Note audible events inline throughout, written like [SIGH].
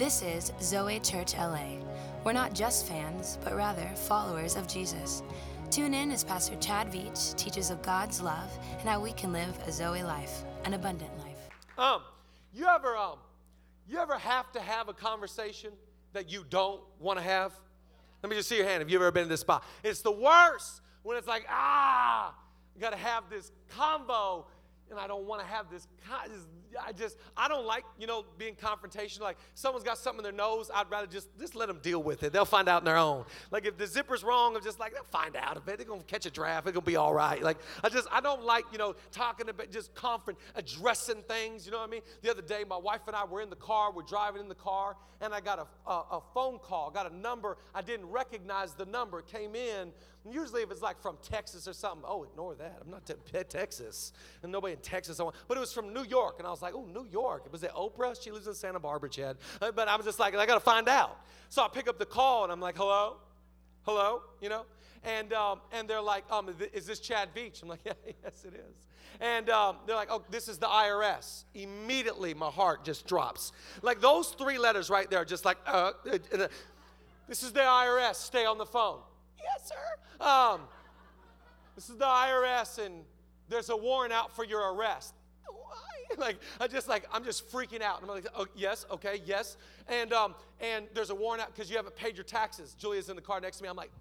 This is Zoe Church LA. We're not just fans, but rather followers of Jesus. Tune in as Pastor Chad Veach teaches of God's love and how we can live a Zoe life, an abundant life. Um, you ever um, you ever have to have a conversation that you don't want to have? Let me just see your hand if you've ever been in this spot. It's the worst when it's like, ah, you got to have this convo, and I don't want to have this. Con- I just, I don't like, you know, being confrontational. Like someone's got something in their nose, I'd rather just, just let them deal with it. They'll find out on their own. Like if the zipper's wrong, I'm just like, they'll find out of it. They're gonna catch a draft. It's gonna be all right. Like I just, I don't like, you know, talking about just confront, addressing things. You know what I mean? The other day, my wife and I were in the car. We're driving in the car, and I got a, a, a phone call. Got a number. I didn't recognize the number. Came in. Usually, if it's like from Texas or something, oh, ignore that. I'm not te- Texas, and nobody in Texas. But it was from New York, and I was like, oh, New York. It was it Oprah? She lives in Santa Barbara, Chad. Uh, But I was just like, I got to find out. So I pick up the call, and I'm like, hello, hello, you know, and um, and they're like, um, is this Chad Veach? I'm like, [LAUGHS] yeah, yes, it is. And um, they're like, oh, this is the IRS. Immediately, my heart just drops. Like those three letters right there, just like, uh, uh, uh, this is the IRS. Stay on the phone. Sir. Um, this is the IRS, and there's a warrant out for your arrest. Why? [LAUGHS] Like I just like I'm just freaking out. I'm like, oh, yes, okay, yes, and um, and there's a warrant out because you haven't paid your taxes. Julia's in the car next to me. I'm like,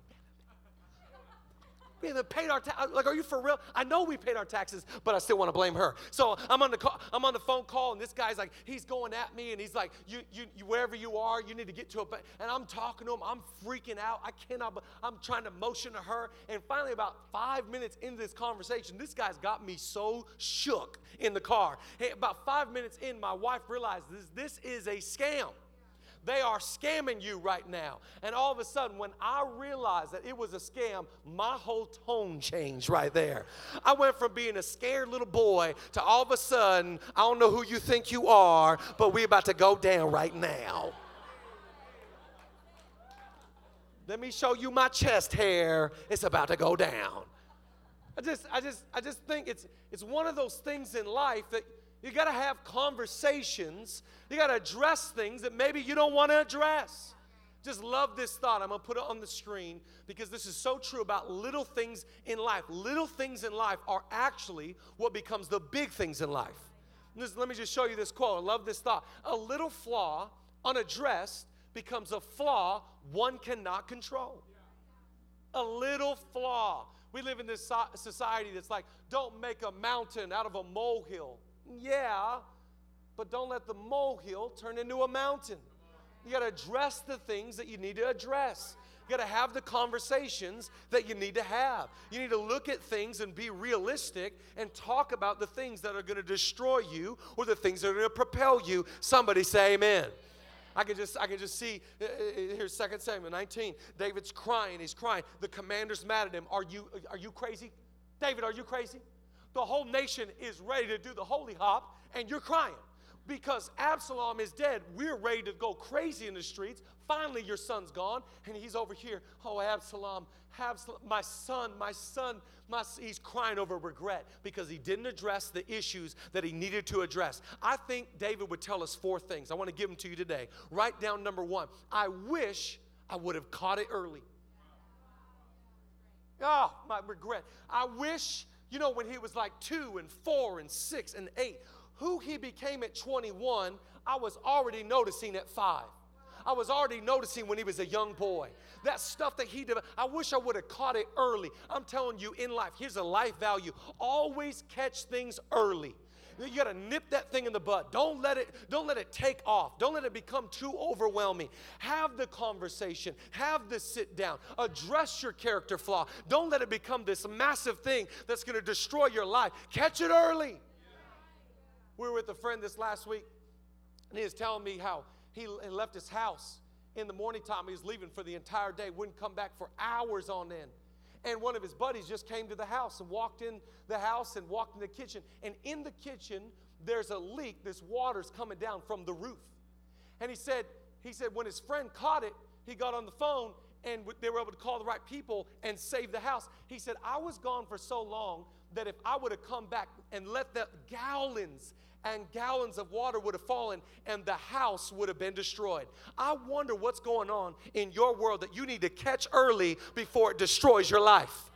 we haven't paid our taxes. Uh, like, are you for real? I know we paid our taxes, but I still want to blame her. So I'm on the call, I'm on the phone call, and this guy's like, he's going at me, and he's like, you, you, you wherever you are, you need to get to a. And I'm talking to him. I'm freaking out. I cannot. I'm trying to motion to her, and finally, about five minutes into this conversation, this guy's got me so shook in the car. Hey, about five minutes in, my wife realizes this, this is a scam. They are scamming you right now. And all of a sudden, when I realized that it was a scam, my whole tone changed right there. I went from being a scared little boy to all of a sudden, I don't know who you think you are, but we're about to go down right now. Let me show you my chest hair. It's about to go down. I just, I just, I just think it's, it's one of those things in life that you got to have conversations. You got to address things that maybe you don't want to address. Just love this thought. I'm going to put it on the screen because this is so true about little things in life. Little things in life are actually what becomes the big things in life. This, let me just show you this quote. I love this thought. A little flaw unaddressed becomes a flaw one cannot control. A little flaw. We live in this society that's like, don't make a mountain out of a molehill. Yeah, but don't let the molehill turn into a mountain. You got to address the things that you need to address. You got to have the conversations that you need to have. You need to look at things and be realistic and talk about the things that are going to destroy you or the things that are going to propel you. Somebody say amen. I can just I can just see uh, uh, here's 2 Samuel 19. David's crying, he's crying. The commander's mad at him. Are you are you crazy? David, are you crazy? The whole nation is ready to do the holy hop, and you're crying because Absalom is dead. We're ready to go crazy in the streets. Finally, your son's gone, and he's over here. Oh, Absalom, Absalom my son, my son, my, he's crying over regret because he didn't address the issues that he needed to address. I think David would tell us four things. I want to give them to you today. Write down number one. I wish I would have caught it early. Oh, my regret. I wish you know, when he was like two and four and six and eight, who he became at 21, I was already noticing at five. I was already noticing when he was a young boy. That stuff that he did, I wish I would have caught it early. I'm telling you, in life, here's a life value always catch things early. You got to nip that thing in the bud. Don't let it don't let it take off. Don't let it become too overwhelming. Have the conversation. Have the sit down. Address your character flaw. Don't let it become this massive thing that's going to destroy your life. Catch it early. We were with a friend this last week, and he was telling me how he left his house in the morning time. He was leaving for the entire day, wouldn't come back for hours on end. And one of his buddies just came to the house and walked in the house and walked in the kitchen. And in the kitchen, there's a leak. This water's coming down from the roof. And he said, he said when his friend caught it, he got on the phone and they were able to call the right people and save the house. He said, I was gone for so long that if I would have come back and let the gallons and gallons of water would have fallen and the house would have been destroyed. I wonder what's going on in your world that you need to catch early before it destroys your life.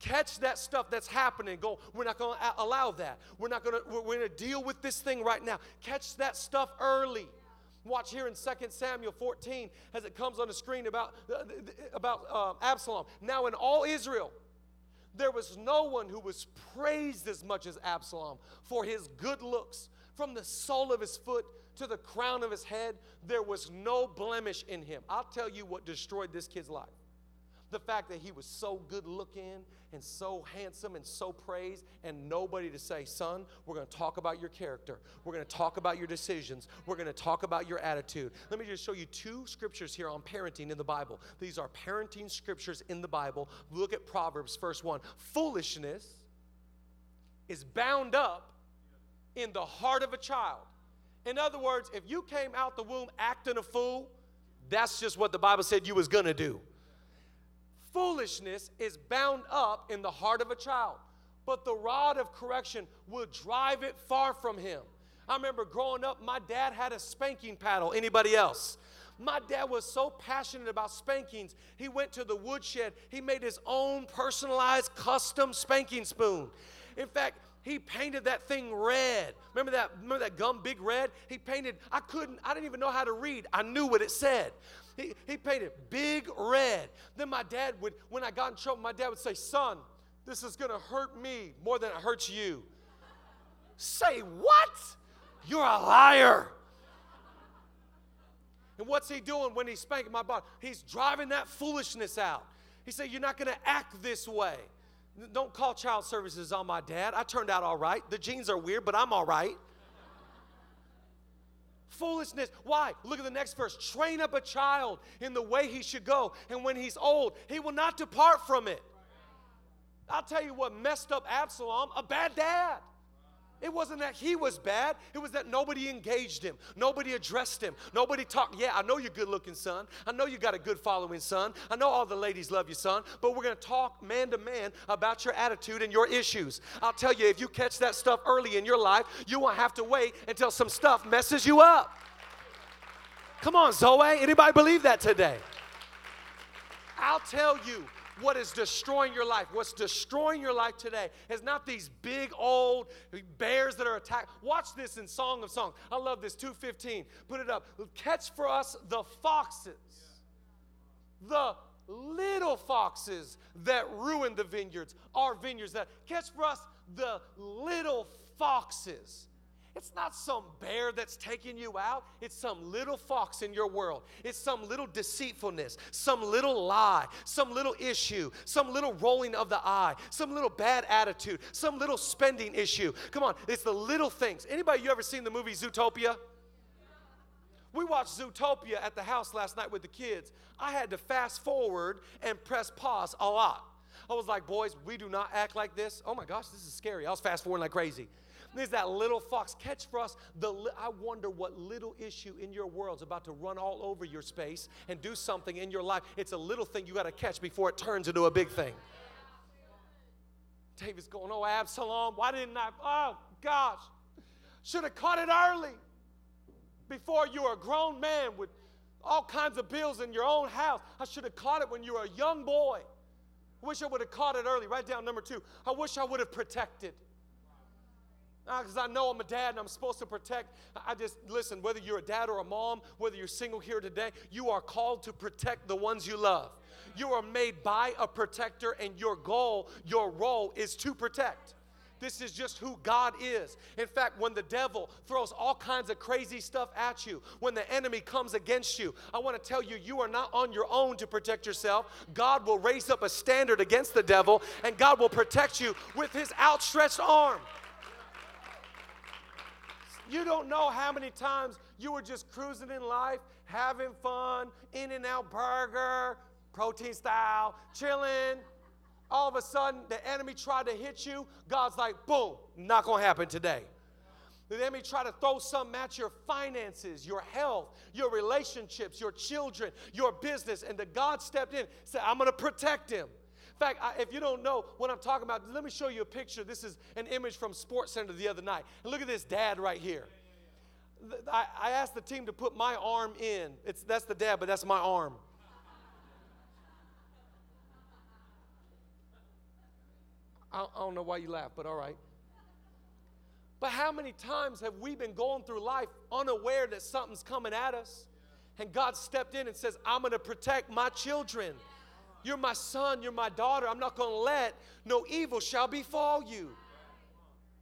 Catch that stuff that's happening. Go, we're not going to allow that. We're not going to, we're going to deal with this thing right now. Catch that stuff early. Watch here in 2 Samuel 14 as it comes on the screen about, uh, about uh, Absalom. Now, in all Israel, there was no one who was praised as much as Absalom for his good looks. From the sole of his foot to the crown of his head, there was no blemish in him. I'll tell you what destroyed this kid's life the fact that he was so good looking and so handsome and so praised, and nobody to say, Son, we're going to talk about your character. We're going to talk about your decisions. We're going to talk about your attitude. Let me just show you two scriptures here on parenting in the Bible. These are parenting scriptures in the Bible. Look at Proverbs, first one. Foolishness is bound up in the heart of a child. In other words, if you came out the womb acting a fool, that's just what the Bible said you was going to do foolishness is bound up in the heart of a child, but the rod of correction will drive it far from him. I remember growing up, my dad had a spanking paddle. Anybody else? My dad was so passionate about spankings, he went to the woodshed. He made his own personalized custom spanking spoon. In fact, he painted that thing red. Remember that, remember that gum, big red? He painted, I couldn't, I didn't even know how to read. I knew what it said. He, he painted big red. Then my dad would, when I got in trouble, my dad would say, Son, this is gonna hurt me more than it hurts you. say what? You're a liar. And what's he doing when he's spanking my body? He's driving that foolishness out. He said, You're not gonna act this way. Don't call child services on my dad. I turned out all right. The genes are weird, but I'm all right. Foolishness. Why? Look at the next verse. Train up a child in the way he should go, and when he's old, he will not depart from it. I'll tell you what messed up Absalom a bad dad. It wasn't that he was bad, it was that nobody engaged him. Nobody addressed him. Nobody talked. Yeah, I know you're good looking, son. I know you got a good following, son. I know all the ladies love you, son. But we're going to talk man to man about your attitude and your issues. I'll tell you, if you catch that stuff early in your life, you won't have to wait until some stuff messes you up. Come on, Zoe. Anybody believe that today? I'll tell you, what is destroying your life. What's destroying your life today is not these big old bears that are attacked. Watch this in Song of Songs. I love this 215. Put it up. Catch for us the foxes. The little foxes that ruin the vineyards, our vineyards that catch for us the little foxes it's not some bear that's taking you out. It's some little fox in your world. It's some little deceitfulness, some little lie, some little issue, some little rolling of the eye, some little bad attitude, some little spending issue. Come on, it's the little things. Anybody you ever seen the movie Zootopia? We watched Zootopia at the house last night with the kids. I had to fast forward and press pause a lot. I was like, boys, we do not act like this. Oh my gosh, this is scary. I was fast forwarding like crazy. There's that little fox. Catch for us the. Li- I wonder what little issue in your world is about to run all over your space and do something in your life. It's a little thing you got to catch before it turns into a big thing. David's going, Oh, Absalom, why didn't I? Oh, gosh. Should have caught it early before you were a grown man with all kinds of bills in your own house. I should have caught it when you were a young boy. Wish I would have caught it early. Write down number two. I wish I would have protected because uh, I know I'm a dad and I'm supposed to protect. I just, listen, whether you're a dad or a mom, whether you're single here today, you are called to protect the ones you love. You are made by a protector, and your goal, your role is to protect. This is just who God is. In fact, when the devil throws all kinds of crazy stuff at you, when the enemy comes against you, I want to tell you, you are not on your own to protect yourself. God will raise up a standard against the devil, and God will protect you with his outstretched arm. You don't know how many times you were just cruising in life, having fun, In-N-Out burger, protein style, chilling. All of a sudden, the enemy tried to hit you. God's like, boom, not gonna happen today. The enemy tried to throw something at your finances, your health, your relationships, your children, your business, and the God stepped in, said, I'm gonna protect him. In fact, I, if you don't know what I'm talking about, let me show you a picture. This is an image from SportsCenter the other night. And look at this dad right here. I, I asked the team to put my arm in. It's, that's the dad, but that's my arm. I, I don't know why you laugh, but all right. But how many times have we been going through life unaware that something's coming at us? And God stepped in and says, I'm going to protect my children. You're my son, you're my daughter. I'm not going to let no evil shall befall you.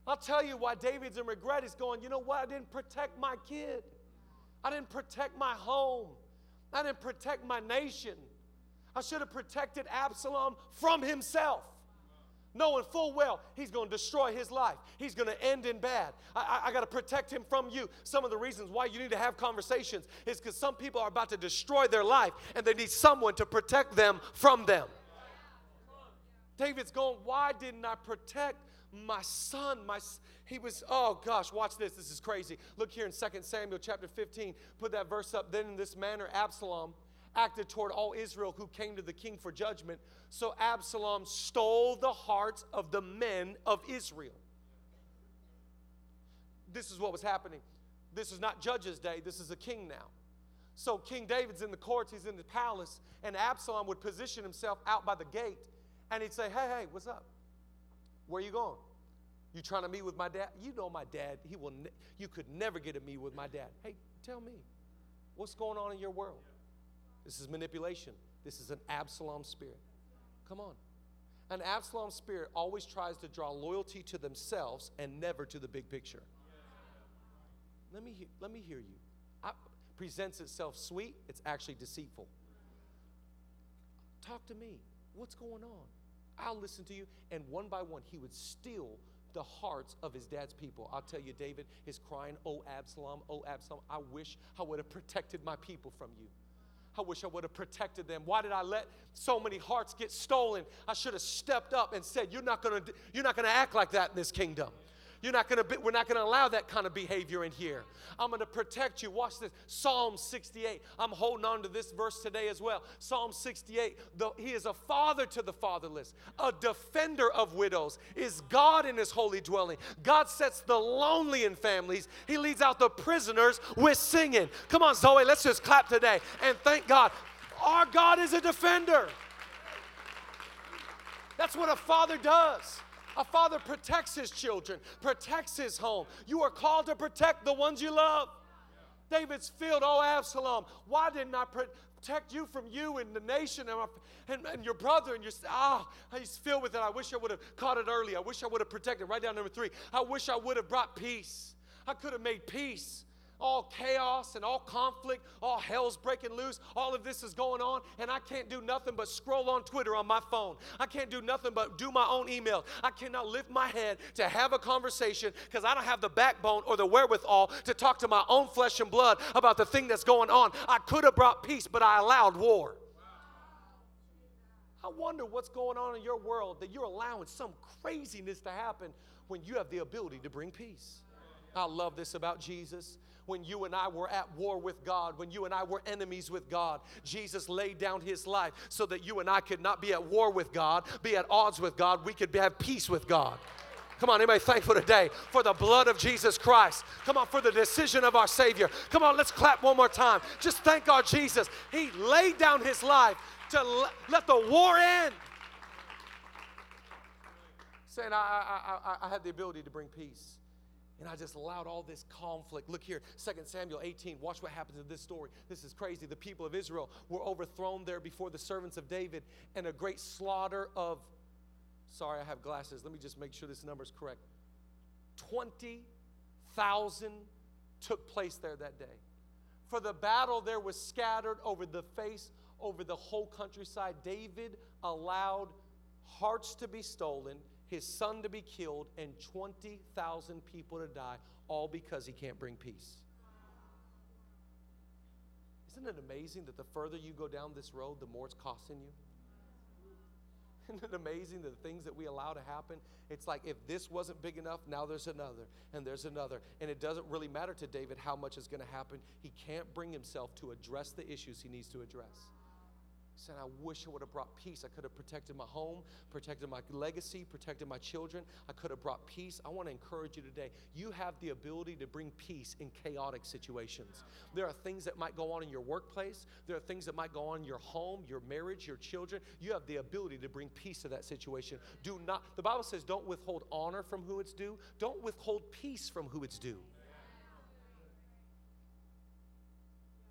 I'll tell you why David's in regret. He's going, you know what? I didn't protect my kid. I didn't protect my home. I didn't protect my nation. I should have protected Absalom from himself knowing full well he's going to destroy his life. He's going to end in bad. I, I, I got to protect him from you. Some of the reasons why you need to have conversations is because some people are about to destroy their life and they need someone to protect them from them. David's going, Why didn't I protect my son? My he was, oh gosh, watch this. This is crazy. Look here in 2 Samuel chapter 15. Put that verse up. Then in this manner, Absalom acted toward all Israel who came to the king for judgment. So Absalom stole the hearts of the men of Israel. This is what was happening. This is not Judges' day, this is a king now. So King David's in the courts, he's in the palace, and Absalom would position himself out by the gate and he'd say, Hey, hey, what's up? Where are you going? You trying to meet with my dad? You know my dad. He will. Ne- you could never get a meet with my dad. Hey, tell me, what's going on in your world? This is manipulation. This is an Absalom spirit. Come on. An Absalom spirit always tries to draw loyalty to themselves and never to the big picture. Let me, let me hear you. I, presents itself sweet, it's actually deceitful. Talk to me. What's going on? I'll listen to you. And one by one, he would steal the hearts of his dad's people. I'll tell you, David is crying, Oh, Absalom, oh, Absalom, I wish I would have protected my people from you. I wish I would have protected them. Why did I let so many hearts get stolen? I should have stepped up and said, You're not gonna, you're not gonna act like that in this kingdom. You're not gonna be, we're not gonna allow that kind of behavior in here. I'm gonna protect you. Watch this. Psalm 68. I'm holding on to this verse today as well. Psalm 68. The, he is a father to the fatherless, a defender of widows, is God in his holy dwelling. God sets the lonely in families. He leads out the prisoners with singing. Come on, Zoe, let's just clap today and thank God. Our God is a defender. That's what a father does. A father protects his children, protects his home. You are called to protect the ones you love. David's filled, oh, Absalom, why didn't I protect you from you and the nation and, and, and your brother? And your, ah, he's filled with it. I wish I would have caught it early. I wish I would have protected. Write down number three. I wish I would have brought peace. I could have made peace all chaos and all conflict, all hell's breaking loose. All of this is going on, and I can't do nothing but scroll on Twitter on my phone. I can't do nothing but do my own email. I cannot lift my head to have a conversation because I don't have the backbone or the wherewithal to talk to my own flesh and blood about the thing that's going on. I could have brought peace, but I allowed war. I wonder what's going on in your world that you're allowing some craziness to happen when you have the ability to bring peace. I love this about Jesus when you and I were at war with God, when you and I were enemies with God. Jesus laid down his life so that you and I could not be at war with God, be at odds with God. We could have peace with God. Come on, anybody thankful today for the blood of Jesus Christ? Come on, for the decision of our Savior. Come on, let's clap one more time. Just thank our Jesus. He laid down his life to let the war end. Saying, I, I, I, I had the ability to bring peace. And I just allowed all this conflict. Look here, 2 Samuel 18. Watch what happens in this story. This is crazy. The people of Israel were overthrown there before the servants of David, and a great slaughter of, sorry, I have glasses. Let me just make sure this number is correct. 20,000 took place there that day. For the battle there was scattered over the face, over the whole countryside. David allowed hearts to be stolen his son to be killed, and 20,000 people to die, all because he can't bring peace. Isn't it amazing that the further you go down this road, the more it's costing you? [LAUGHS] Isn't it amazing that the things that we allow to happen? It's like if this wasn't big enough, now there's another, and there's another. And it doesn't really matter to David how much is going to happen. He can't bring himself to address the issues he needs to address. Said, I wish I would have brought peace. I could have protected my home, protected my legacy, protected my children. I could have brought peace. I want to encourage you today. You have the ability to bring peace in chaotic situations. There are things that might go on in your workplace, there are things that might go on in your home, your marriage, your children. You have the ability to bring peace to that situation. Do not, the Bible says, don't withhold honor from who it's due, don't withhold peace from who it's due.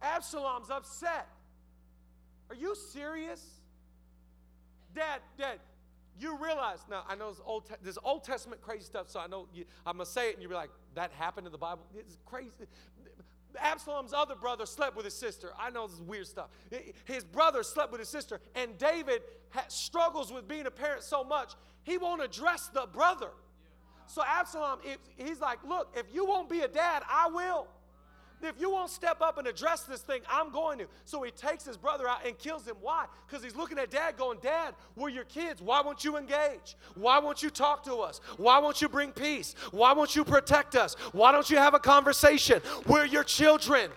Absalom's upset. Are you serious? Dad, Dad, you realize now I know this old, this old Testament crazy stuff, so I know you, I'm gonna say it and you'll be like, that happened in the Bible. It's crazy. Absalom's other brother slept with his sister. I know this is weird stuff. His brother slept with his sister, and David ha- struggles with being a parent so much he won't address the brother. So Absalom, if, he's like, look, if you won't be a dad, I will. If you won't step up and address this thing, I'm going to. So he takes his brother out and kills him. Why? Because he's looking at dad going, Dad, we're your kids. Why won't you engage? Why won't you talk to us? Why won't you bring peace? Why won't you protect us? Why don't you have a conversation? We're your children.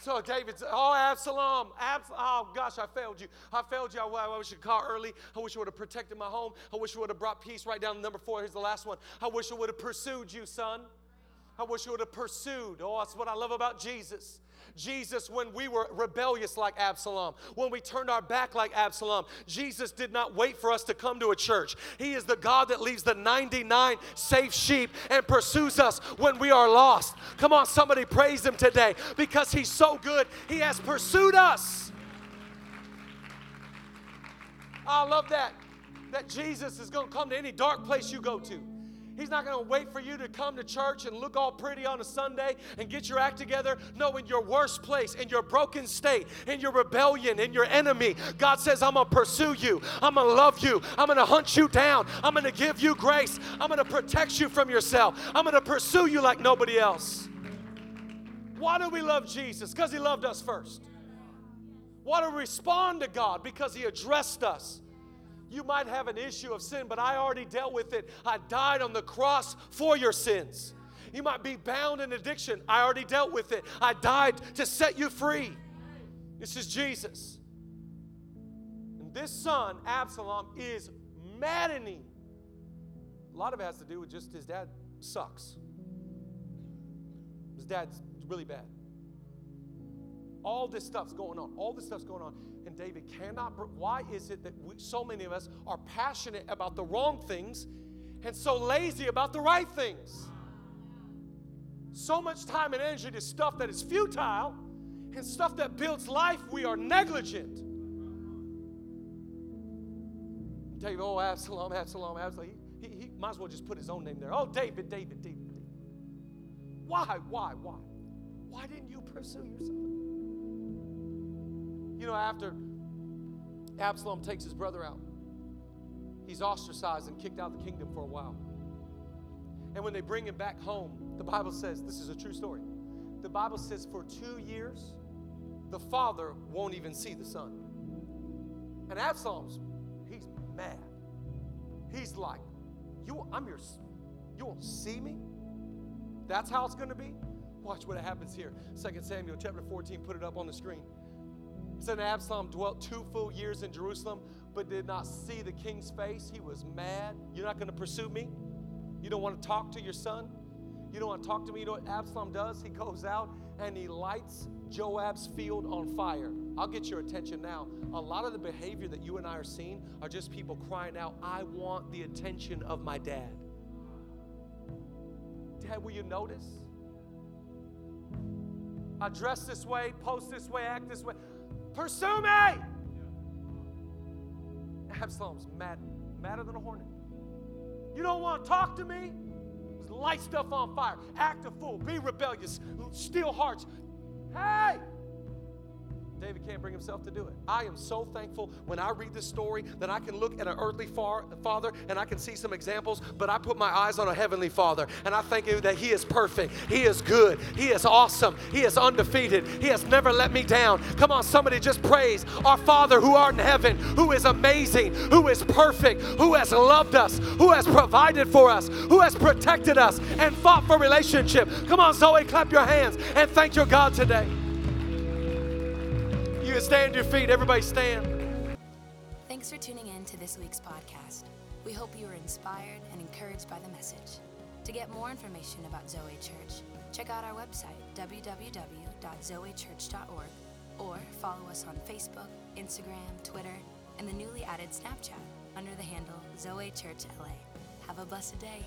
So David's, oh, Absalom, Abs- oh gosh, I failed you. I failed you. I, I wish you'd call early. I wish I would have protected my home. I wish I would have brought peace right down to number four. Here's the last one. I wish I would have pursued you, son. I wish you would have pursued. Oh, that's what I love about Jesus. Jesus, when we were rebellious like Absalom, when we turned our back like Absalom, Jesus did not wait for us to come to a church. He is the God that leaves the 99 safe sheep and pursues us when we are lost. Come on, somebody praise Him today because He's so good. He has pursued us. I love that. That Jesus is going to come to any dark place you go to. He's not going to wait for you to come to church and look all pretty on a Sunday and get your act together. No, in your worst place, in your broken state, in your rebellion, in your enemy, God says, I'm going to pursue you. I'm going to love you. I'm going to hunt you down. I'm going to give you grace. I'm going to protect you from yourself. I'm going to pursue you like nobody else. Why do we love Jesus? Because He loved us first. Why do we respond to God? Because He addressed us. You might have an issue of sin, but I already dealt with it. I died on the cross for your sins. You might be bound in addiction. I already dealt with it. I died to set you free. This is Jesus. And this son, Absalom, is maddening. A lot of it has to do with just his dad sucks. His dad's really bad. All this stuff's going on. All this stuff's going on and David cannot. Why is it that we, so many of us are passionate about the wrong things and so lazy about the right things? So much time and energy to stuff that is futile and stuff that builds life, we are negligent. David, oh, Absalom, Absalom, Absalom. He, he, might as well just put his own name there. Oh, David, David, David, David. Why, why, why? Why didn't you pursue your son? You know, after Absalom takes his brother out, he's ostracized and kicked out of the kingdom for a while. And when they bring him back home, the Bible says this is a true story. The Bible says for two years, the father won't even see the son. And Absalom's, he's mad. He's like, you, I'm your, you won't see me? That's how it's going to be? Watch what happens here. 2 Samuel chapter 14, put it up on the screen. It said Absalom dwelt two full years in Jerusalem, but did not see the king's face. He was mad. You're not going to pursue me? You don't want to talk to your son? You don't want to talk to me? You know what Absalom does? He goes out and he lights Joab's field on fire. I'll get your attention now. A lot of the behavior that you and I are seeing are just people crying out, I want the attention of my dad. Dad, will you notice? I dress this way, post this way, act this way. Pursue me. Absalom's mad, madder than a hornet. You don't want to talk to me? Light stuff on fire. Act a fool. Be rebellious. Steal hearts. Hey! David can't bring himself to do it. I am so thankful when I read this story that I can look at an earthly far, father and I can see some examples, but I put my eyes on a heavenly father and I thank you that he is perfect. He is good. He is awesome. He is undefeated. He has never let me down. Come on, somebody just praise our Father who art in heaven, who is amazing, who is perfect, who has loved us, who has provided for us, who has protected us and fought for relationship. Come on, Zoe, clap your hands and thank your God today. Can stand your feet. Everybody stand. Thanks for tuning in to this week's podcast. We hope you were inspired and encouraged by the message. To get more information about Zoe Church, check out our website, www.zoechurch.org, or follow us on Facebook, Instagram, Twitter, and the newly added Snapchat under the handle Zoe Church LA. Have a blessed day.